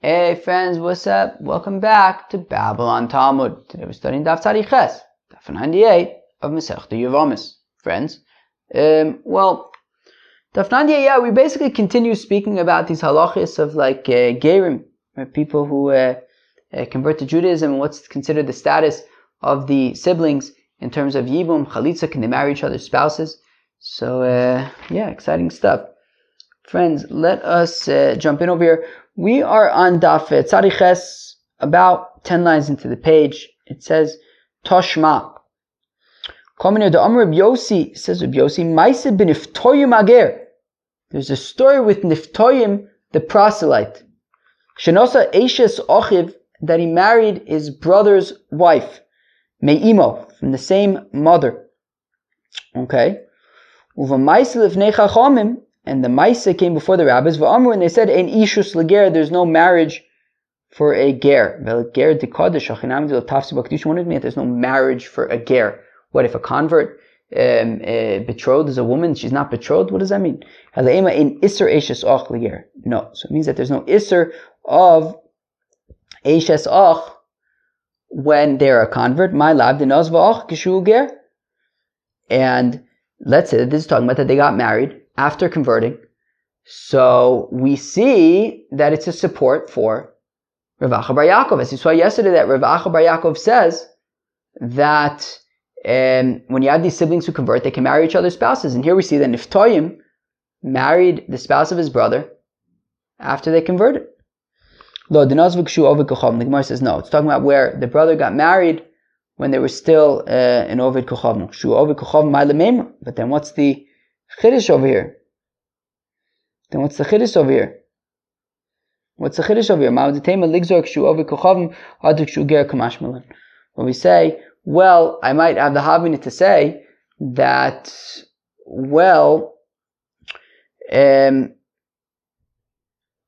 Hey friends, what's up? Welcome back to Babylon Talmud. Today we're studying Daf Tzadiches, Daf 98 of Masechta Yevamos. Friends, um, well, Daf 98, yeah, we basically continue speaking about these halachis of like uh, gerim, people who uh, uh, convert to Judaism and what's considered the status of the siblings in terms of yibum, chalitza, can they marry each other's spouses? So, uh, yeah, exciting stuff. Friends, let us uh, jump in over here. We are on Daf Tzadiches, about 10 lines into the page. It says, Toshma. Coming to Amr Yosi, says Reb Yosi, Maise bin Iftoyim Ager. There's a story with Niftoyim, the proselyte. Shenosa Eshes Ochiv, that he married his brother's wife, Me'imo, from the same mother. Okay. Uva Maise Chachomim, and the Maisa came before the rabbis, and they said, "Ein ishus leger." There's no marriage for a ger. Ger? There's no marriage for a ger. What if a convert um, uh, betrothed is a woman? She's not betrothed. What does that mean? in iser eshes och. No, so it means that there's no iser of eshes och when they're a convert. My lab v'och kishu ger. And let's say that this is talking about that they got married after converting. So we see that it's a support for Rav Acha Bar Yaakov. As you saw yesterday, that Rav Acha Bar Yaakov says that um, when you have these siblings who convert, they can marry each other's spouses. And here we see that Niftoyim married the spouse of his brother after they converted. The Gemara says no. It's talking about where the brother got married when they were still uh, in Ovid Kochavnu. But then what's the Chiddush over here. Then what's the Chiddush over here? What's the Chiddush over here? When we say, well, I might have the Havina to say that, well, um,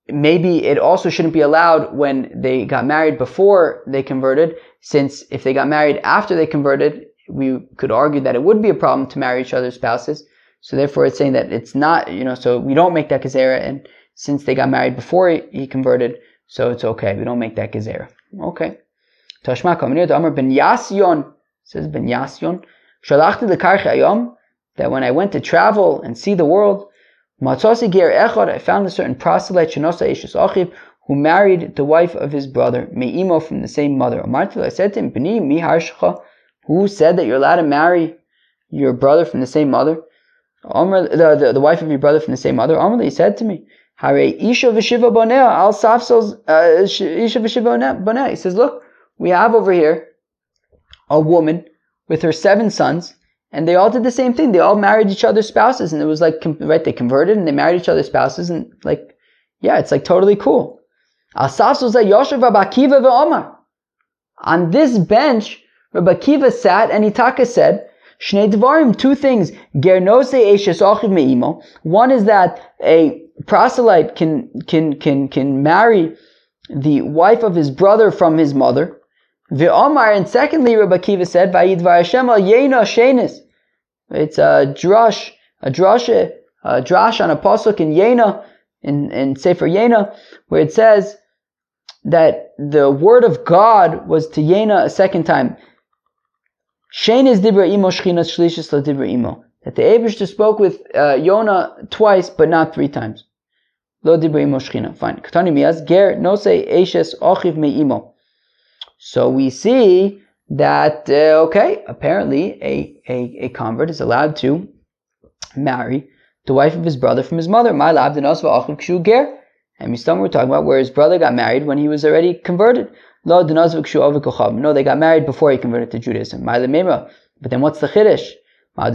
maybe it also shouldn't be allowed when they got married before they converted, since if they got married after they converted, we could argue that it would be a problem to marry each other's spouses. So therefore, it's saying that it's not, you know, so we don't make that gezerah, and since they got married before he converted, so it's okay. We don't make that gezerah. Okay. Tashma kamanir to Amr ben Yasyon says ben Yasyon shalachti ayom that when I went to travel and see the world, matzasi ger echad I found a certain proselyte shenosa ishus achiv who married the wife of his brother me'imo from the same mother. Amartil I said to him, B'ni mi who said that you're allowed to marry your brother from the same mother? The, the, the, wife of your brother from the same mother, Omer, he said to me, Hare Isha bonea al uh, Isha. He says, look, we have over here a woman with her seven sons, and they all did the same thing. They all married each other's spouses, and it was like right. They converted and they married each other's spouses, and like, yeah, it's like totally cool. Al safsels Yoshev Akiva ve'Omar. On this bench, Rabbi Akiva sat and Itaka said, Shnei Dvarim, two things. Gernose Achiv Me'imo. One is that a proselyte can, can, can, can marry the wife of his brother from his mother. Ve'omar, and secondly, Rabbi Akiva said, Vayidvar Hashem al Shenis. It's a drush, a drush, a drush on a pasuk in Yonah, in, in Sefer Yonah, where it says that the word of God was to Yonah a second time. Shein is dibra imo shchinas shlishis la dibra imo. That the Abishter spoke with uh, Yonah twice, but not three times. Lo dibra imo shchina. Fine. Katani mias ger no say eshes ochiv me imo. So we see that uh, okay, apparently a, a, a convert is allowed to marry the wife of his brother from his mother. My lab ochiv kshu ger. And we're talking about where his brother got married when he was already converted. No, they got married before he converted to Judaism. But then what's the chiddush? Well,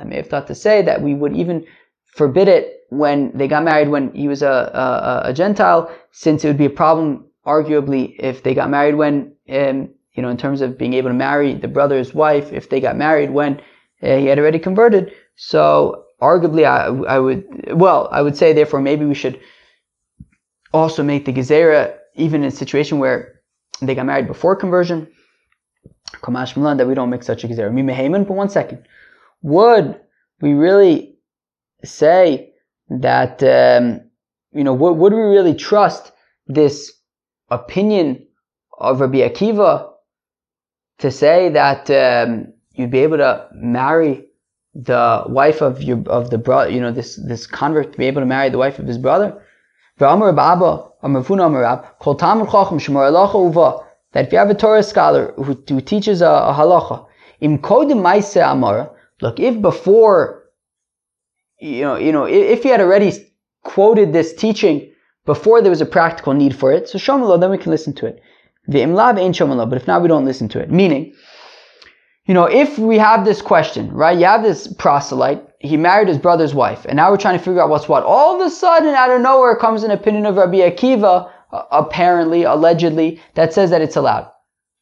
I may have thought to say that we would even forbid it when they got married when he was a, a, a Gentile, since it would be a problem, arguably, if they got married when, um, you know, in terms of being able to marry the brother's wife, if they got married when uh, he had already converted. So, arguably, I, I would, well, I would say, therefore, maybe we should also make the Gezerah even in a situation where they got married before conversion. Kamash Milan, that we don't make such a Gezerah. Mimehaman, but one second. Would we really say that um, you know would, would we really trust this opinion of Rabbi Akiva to say that um, you'd be able to marry the wife of your of the brother, you know, this this convert to be able to marry the wife of his brother. That if you have a Torah scholar who, who teaches a, a halacha, im look, if before, you know, you know, if he had already quoted this teaching before there was a practical need for it, so shomalo, then we can listen to it. The imlav ain't shomalo, but if not, we don't listen to it. Meaning, you know, if we have this question, right? You have this proselyte, he married his brother's wife, and now we're trying to figure out what's what. All of a sudden, out of nowhere, comes an opinion of Rabbi Akiva, uh, apparently, allegedly, that says that it's allowed.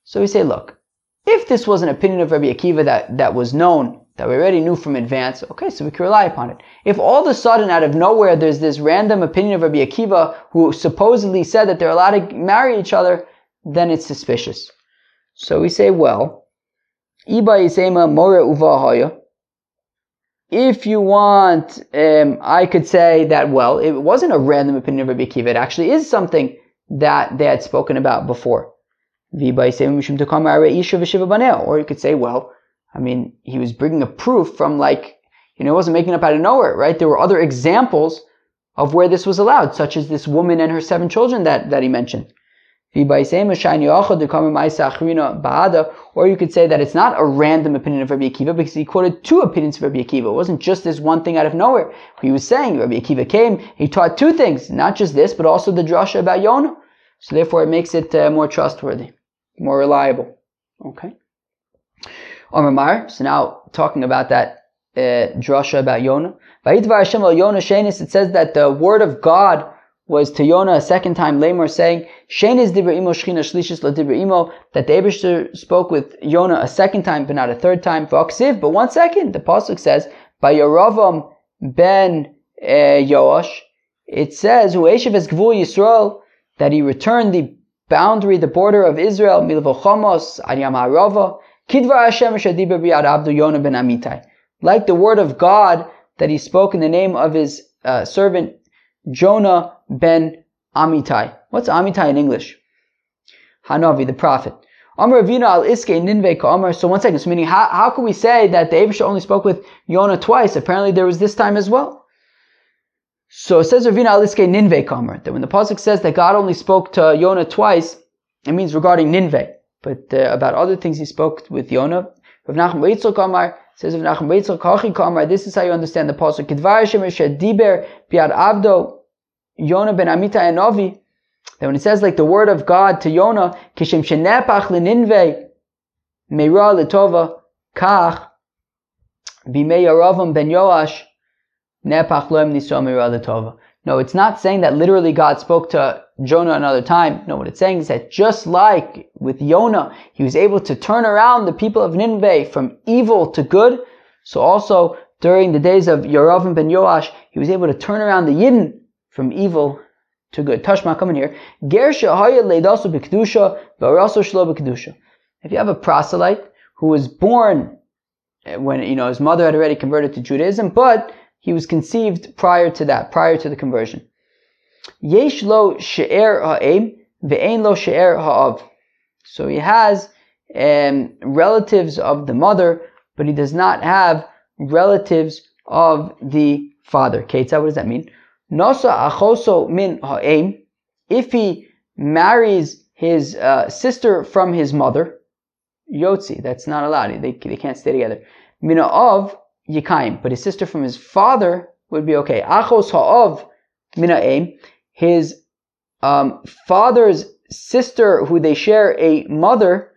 So we say, look, if this was an opinion of Rabbi Akiva that, that was known, that we already knew from advance, okay, so we can rely upon it. If all of a sudden, out of nowhere, there's this random opinion of Rabbi Akiva who supposedly said that they're allowed to marry each other, then it's suspicious. So we say, well, if you want, um, I could say that, well, it wasn't a random opinion of Rabbi Akiva. It actually is something that they had spoken about before. Or you could say, well, I mean, he was bringing a proof from like, you know, it wasn't making up out of nowhere, right? There were other examples of where this was allowed, such as this woman and her seven children that, that he mentioned. Or you could say that it's not a random opinion of Rabbi Akiva because he quoted two opinions of Rabbi Akiva. It wasn't just this one thing out of nowhere. He was saying Rabbi Akiva came, he taught two things, not just this, but also the drasha about Yonah. So therefore it makes it uh, more trustworthy, more reliable. Okay. Omar so now talking about that uh, drasha about Yonah. It says that the word of God was to Yonah a second time Lamor saying, Shein is dibra imo shchina shlishis la dibra imo, that the Abishter spoke with Yonah a second time, but not a third time. V'aksiv, but one second, the Pasuk says, by Yoravam ben uh, Yoash, it says, Hueshev es gvul Yisrael, that he returned the boundary, the border of Israel, milvochomos, Aryam Harava, kidvar Hashem shadibra abdu Yonah ben Amitai. Like the word of God that he spoke in the name of his uh, servant Jonah ben Amitai. What's Amitai in English? Hanavi, the prophet. Amr Ravina al Iske Ninve. So one second, so meaning how, how can we say that the Avisha only spoke with Yonah twice? Apparently there was this time as well. So it says Ravina al Iske Ninve. That when the Pasuk says that God only spoke to Yonah twice, it means regarding Ninve. But uh, about other things he spoke with Yonah. Rav Nachum says Rav Nachum Weitzel Kachi Kamar. This is how you understand the Pasuk. Hashem Diber Biad Avdo Yonah ben Amitai and Novi, that when it says like the word of God to Yonah, Kishem Shenepach Leninve, Meira Letova, Kach, Bimei Yaravam ben Yoash, Nepach Loem Meira. No, it's not saying that literally God spoke to Jonah another time. No, what it's saying is that just like with Yonah, he was able to turn around the people of Nineveh from evil to good. So also during the days of Yeravam ben Yoash, he was able to turn around the Yidden from evil to good. Tashma, come in here. Gersha haya leidasu b'kedusha, v'arasu shlo b'kedusha. If you have a proselyte who was born when, you know, his mother had already converted to Judaism, but he was conceived prior to that, prior to the conversion. Yesh lo she'er ha'em, ve'ein lo she'er ha'av. So he has um, relatives of the mother, but he does not have relatives of the father. Ketzah, what does that mean? Nosa achoso min ha'em, if he marries his uh, sister from his mother, yotzi, that's not allowed. They, they can't stay together. Mina of yikaim, but his sister from his father would be okay. Achos ha'ov mina em, his um, father's sister who they share a mother,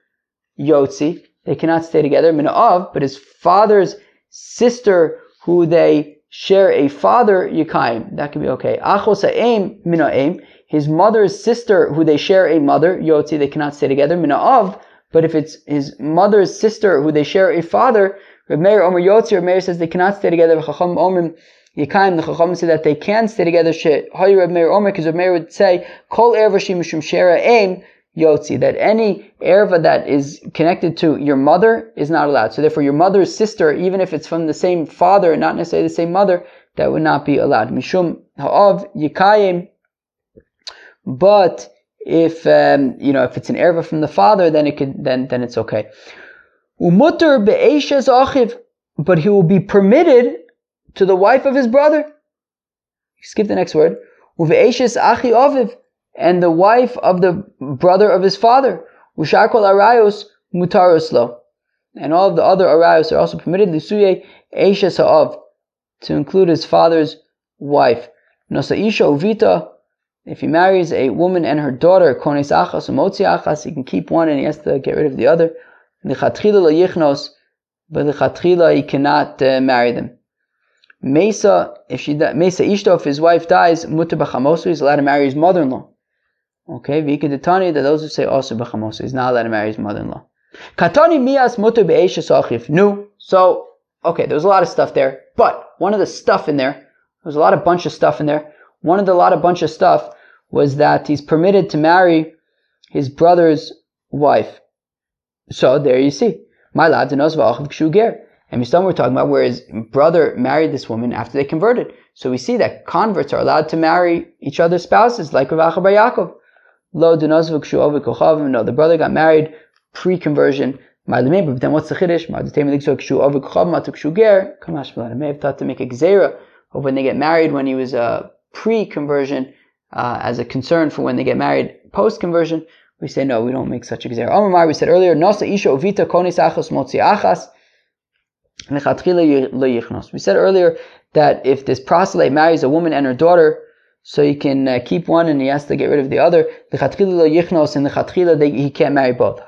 yotzi, they cannot stay together. Mina of, but his father's sister who they share a father Yikaim. That could be okay. Achos Aim mina aim. His mother's sister, who they share a mother, Yotzi, they cannot stay together. Mina av. But if it's his mother's sister, who they share a father, Reb Meir Omer Yotzi, Reb Meir says they cannot stay together. Chacham Omer Yikaim, the Chacham say that they can stay together. She Reb Meir Omer, because Reb Meir would say, Kol ervashim mishum shera aim. Yotzi, that any erva that is connected to your mother is not allowed. So therefore your mother's sister, even if it's from the same father and not necessarily the same mother, that would not be allowed. Mishum ha'av yikayim. But if um, you know if it's an erva from the father, then it could then then it's okay. Umutter be'eshes achiv, but he will be permitted to the wife of his brother. Skip the next word. Uve'eshes achi aviv, and the wife of the brother of his father. Ushar kol arayos mutaros lo. And all of the other arayos are also permitted. Lisuye eshes ha'av, to include his father's wife. Nosa isha uvita, if he marries a woman and her daughter, kones achas umotzi achas, he can keep one and he has to get rid of the other. Lichatchila lo yichnos, but lichatchila he cannot uh, marry them. Mesa, if she Mesa Ishto, if his wife dies, b'chamosu, he's allowed to marry his mother-in-law. Okay, Vika Detani, that those who say oh, also b'chamosu, he's not allowed to marry his mother-in-law. Katani mias mutter be'eshes. No. So, okay, there was a lot of stuff there, but one of the stuff in there, there was a lot of bunch of stuff in there. One of the lot of bunch of stuff was that he's permitted to marry his brother's wife. So there you see. My lad ger. And Mistam we're talking about where his brother married this woman after they converted. So we see that converts are allowed to marry each other's spouses, like Rav Yaakov. Lo No, the brother got married pre-conversion. But then what's the chiddush? Kamash may have thought to make a gzera of when they get married when he was a pre-conversion uh, as a concern for when they get married post-conversion. We say no, we don't make such a gzera. Omar, we said earlier, Nosa isha uvita konis achos motzi achas. We said earlier that if this proselyte marries a woman and her daughter, so he can uh, keep one and he has to get rid of the other. The yichnos and the he can't marry both.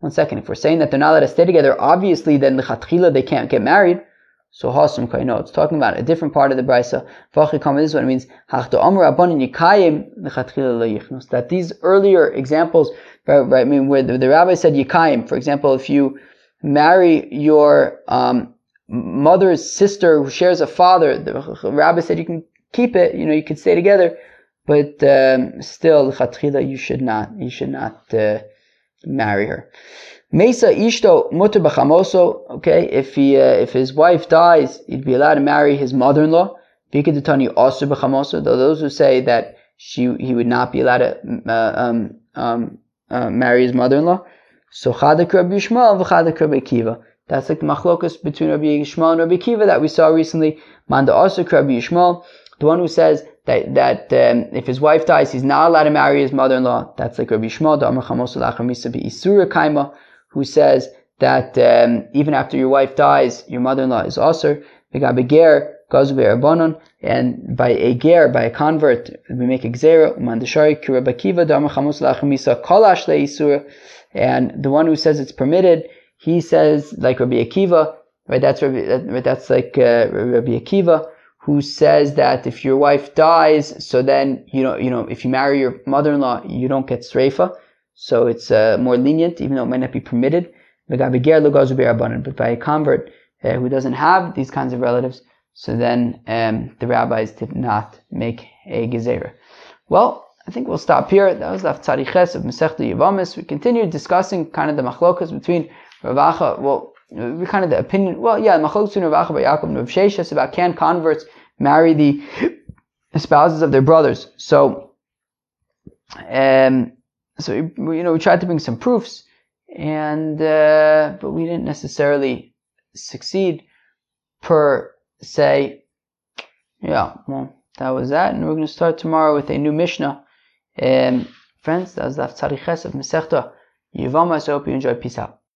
One second, if we're saying that they're not allowed to stay together, obviously then the chatchila they can't get married. So hasum no, it's talking about a different part of the brisa. This is what it means. That these earlier examples, right, right I mean, where the, the rabbi said yikayim, for example, if you marry your um, mother's sister who shares a father, the rabbi said you can keep it, you know, you can stay together, but um, still, chatchila, you should not, you should not uh, marry her. Mesa ishto mutter b'chamoso. Okay, if he uh, if his wife dies, he'd be allowed to marry his mother-in-law. Vikadutani also b'chamoso. Though those who say that she he would not be allowed to uh, um, um, uh, marry his mother-in-law. So chadak Rabbi Yishmael v'chadak Rabbi Akiva. That's like the machlokas between Rabbi Yishmael and Rabbi Akiva that we saw recently. Manda also Rabbi Yishmael, the one who says that that um, if his wife dies, he's not allowed to marry his mother-in-law. That's like Rabbi Yishmael, the Misa Isura Kaima, who says that um, even after your wife dies, your mother-in-law is also Begabe Ger, Gazu and by a ger, by a convert, we make a gzera, Mandashari, Kirabakiva, Dharma Chamos Lachamisa, Isura, and the one who says it's permitted, he says, like Rabbi Akiva, right? That's Rabbi, that's like uh, Rabbi Akiva, who says that if your wife dies, so then you know, you know, if you marry your mother-in-law, you don't get sreifa, so it's uh, more lenient, even though it might not be permitted. But by a convert uh, who doesn't have these kinds of relatives, so then um, the rabbis did not make a gezerah. Well, I think we'll stop here. That was the Tzadiches of Masechta Yavamis. We continued discussing kind of the machlokas between Ravacha, well, we kind of the opinion, well, yeah, the machlokas between Rav Acha Bar Yaakov and Rav Sheshes about can converts marry the spouses of their brothers. So, um, so you know, we tried to bring some proofs, and uh, but we didn't necessarily succeed per se. Yeah, well, that was that, and we're going to start tomorrow with a new Mishnah. Um, friends, that's the Tzadiches of Masechta Yevama. I hope you enjoy. Peace out.